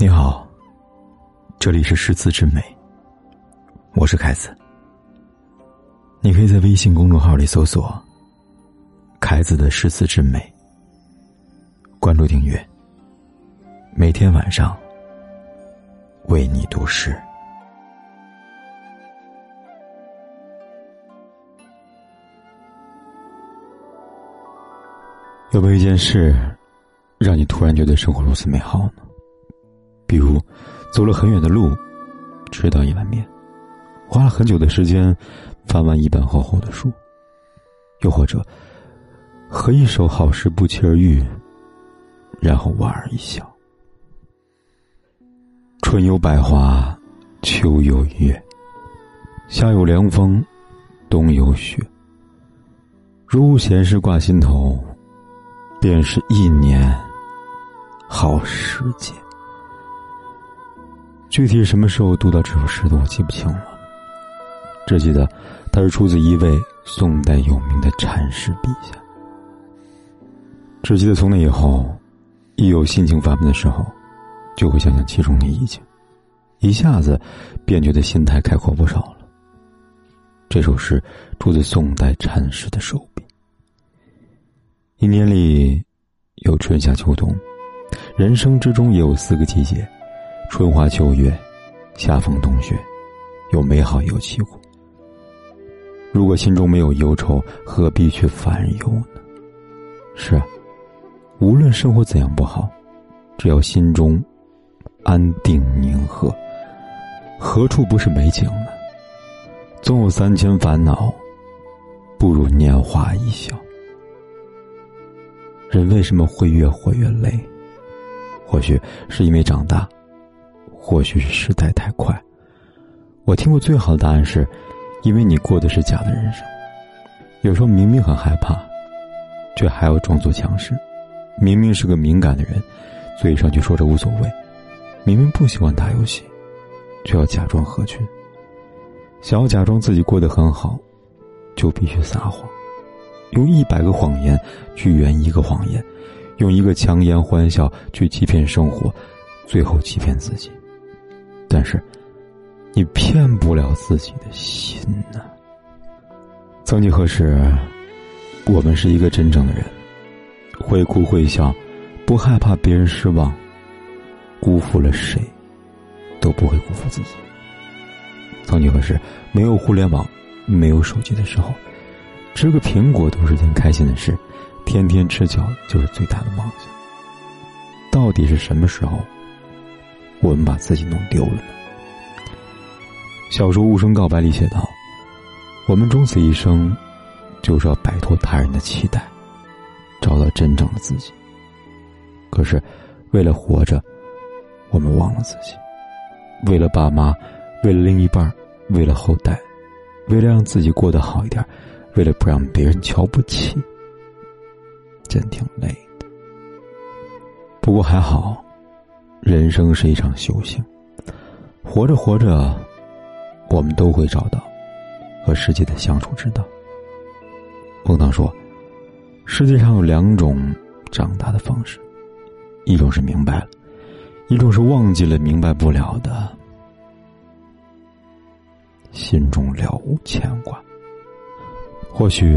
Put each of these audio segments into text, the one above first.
你好，这里是诗词之美，我是凯子。你可以在微信公众号里搜索“凯子的诗词之美”，关注订阅，每天晚上为你读诗。有没有一件事，让你突然觉得生活如此美好呢？比如，走了很远的路，吃到一碗面，花了很久的时间。翻完一本厚厚的书，又或者和一首好诗不期而遇，然后莞尔一笑。春有百花，秋有月，夏有凉风，冬有雪。如无闲事挂心头，便是一年好时节。具体什么时候读到这首诗的，我记不清了。只记得，它是出自一位宋代有名的禅师笔下。只记得从那以后，一有心情烦闷的时候，就会想想其中的意境，一下子便觉得心态开阔不少了。这首诗出自宋代禅师的手笔。一年里有春夏秋冬，人生之中也有四个季节：春花秋月、夏风冬雪，有美好也有凄苦。如果心中没有忧愁，何必去烦忧呢？是啊，无论生活怎样不好，只要心中安定宁和，何处不是美景呢？总有三千烦恼，不如拈花一笑。人为什么会越活越累？或许是因为长大，或许是时代太快。我听过最好的答案是。因为你过的是假的人生，有时候明明很害怕，却还要装作强势；明明是个敏感的人，嘴上却说着无所谓；明明不喜欢打游戏，却要假装合群。想要假装自己过得很好，就必须撒谎，用一百个谎言去圆一个谎言，用一个强颜欢笑去欺骗生活，最后欺骗自己。但是。你骗不了自己的心呐。曾几何时，我们是一个真正的人，会哭会笑，不害怕别人失望，辜负了谁，都不会辜负自己。曾几何时，没有互联网，没有手机的时候，吃个苹果都是件开心的事，天天吃饺子就是最大的梦想。到底是什么时候，我们把自己弄丢了呢？小说《无声告白》里写道：“我们终此一生，就是要摆脱他人的期待，找到真正的自己。可是，为了活着，我们忘了自己；为了爸妈，为了另一半，为了后代，为了让自己过得好一点，为了不让别人瞧不起，真挺累的。不过还好，人生是一场修行，活着活着。”我们都会找到和世界的相处之道。翁唐说：“世界上有两种长大的方式，一种是明白了，一种是忘记了。明白不了的，心中了无牵挂。或许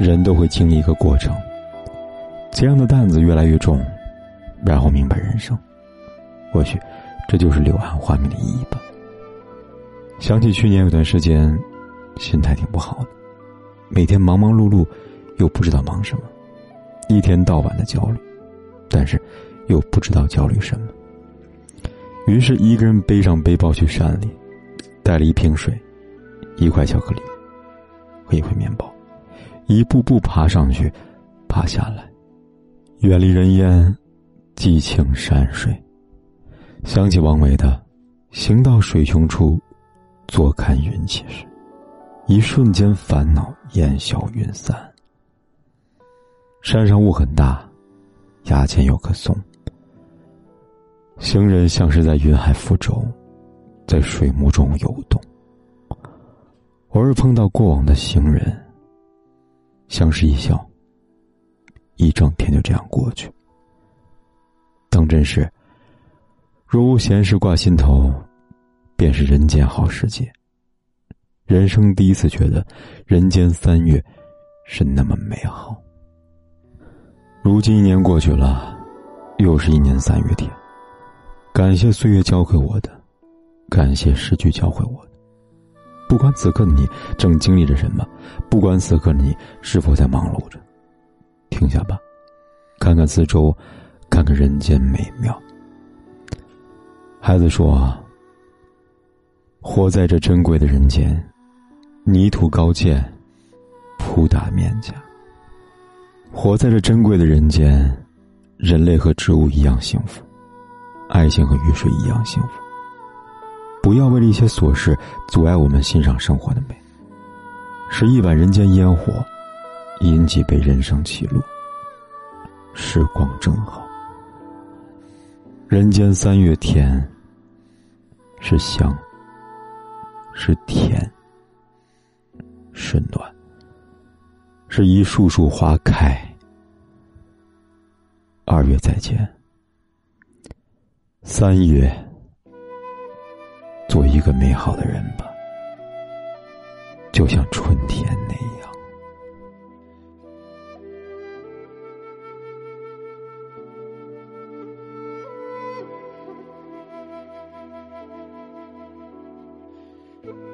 人都会经历一个过程，肩上的担子越来越重，然后明白人生。或许这就是柳暗花明的意义吧。”想起去年有段时间，心态挺不好的，每天忙忙碌碌，又不知道忙什么，一天到晚的焦虑，但是又不知道焦虑什么。于是，一个人背上背包去山里，带了一瓶水，一块巧克力和一块面包，一步步爬上去，爬下来，远离人烟，寂静山水。想起王维的“行到水穷处”。坐看云起时，一瞬间烦恼烟消云散。山上雾很大，崖前有棵松。行人像是在云海浮舟，在水幕中游动。偶尔碰到过往的行人，相视一笑。一整天就这样过去。当真是，如无闲事挂心头，便是人间好时节。人生第一次觉得，人间三月是那么美好。如今一年过去了，又是一年三月天。感谢岁月教会我的，感谢诗句教会我的。不管此刻的你正经历着什么，不管此刻的你是否在忙碌着，停下吧，看看四周，看看人间美妙。孩子说：“活在这珍贵的人间。”泥土高见，扑打面颊。活在这珍贵的人间，人类和植物一样幸福，爱情和雨水一样幸福。不要为了一些琐事阻碍我们欣赏生活的美。是一碗人间烟火，引几杯人生起落。时光正好，人间三月天。是香，是甜。是暖，是一树树花开。二月再见，三月，做一个美好的人吧，就像春天那样。不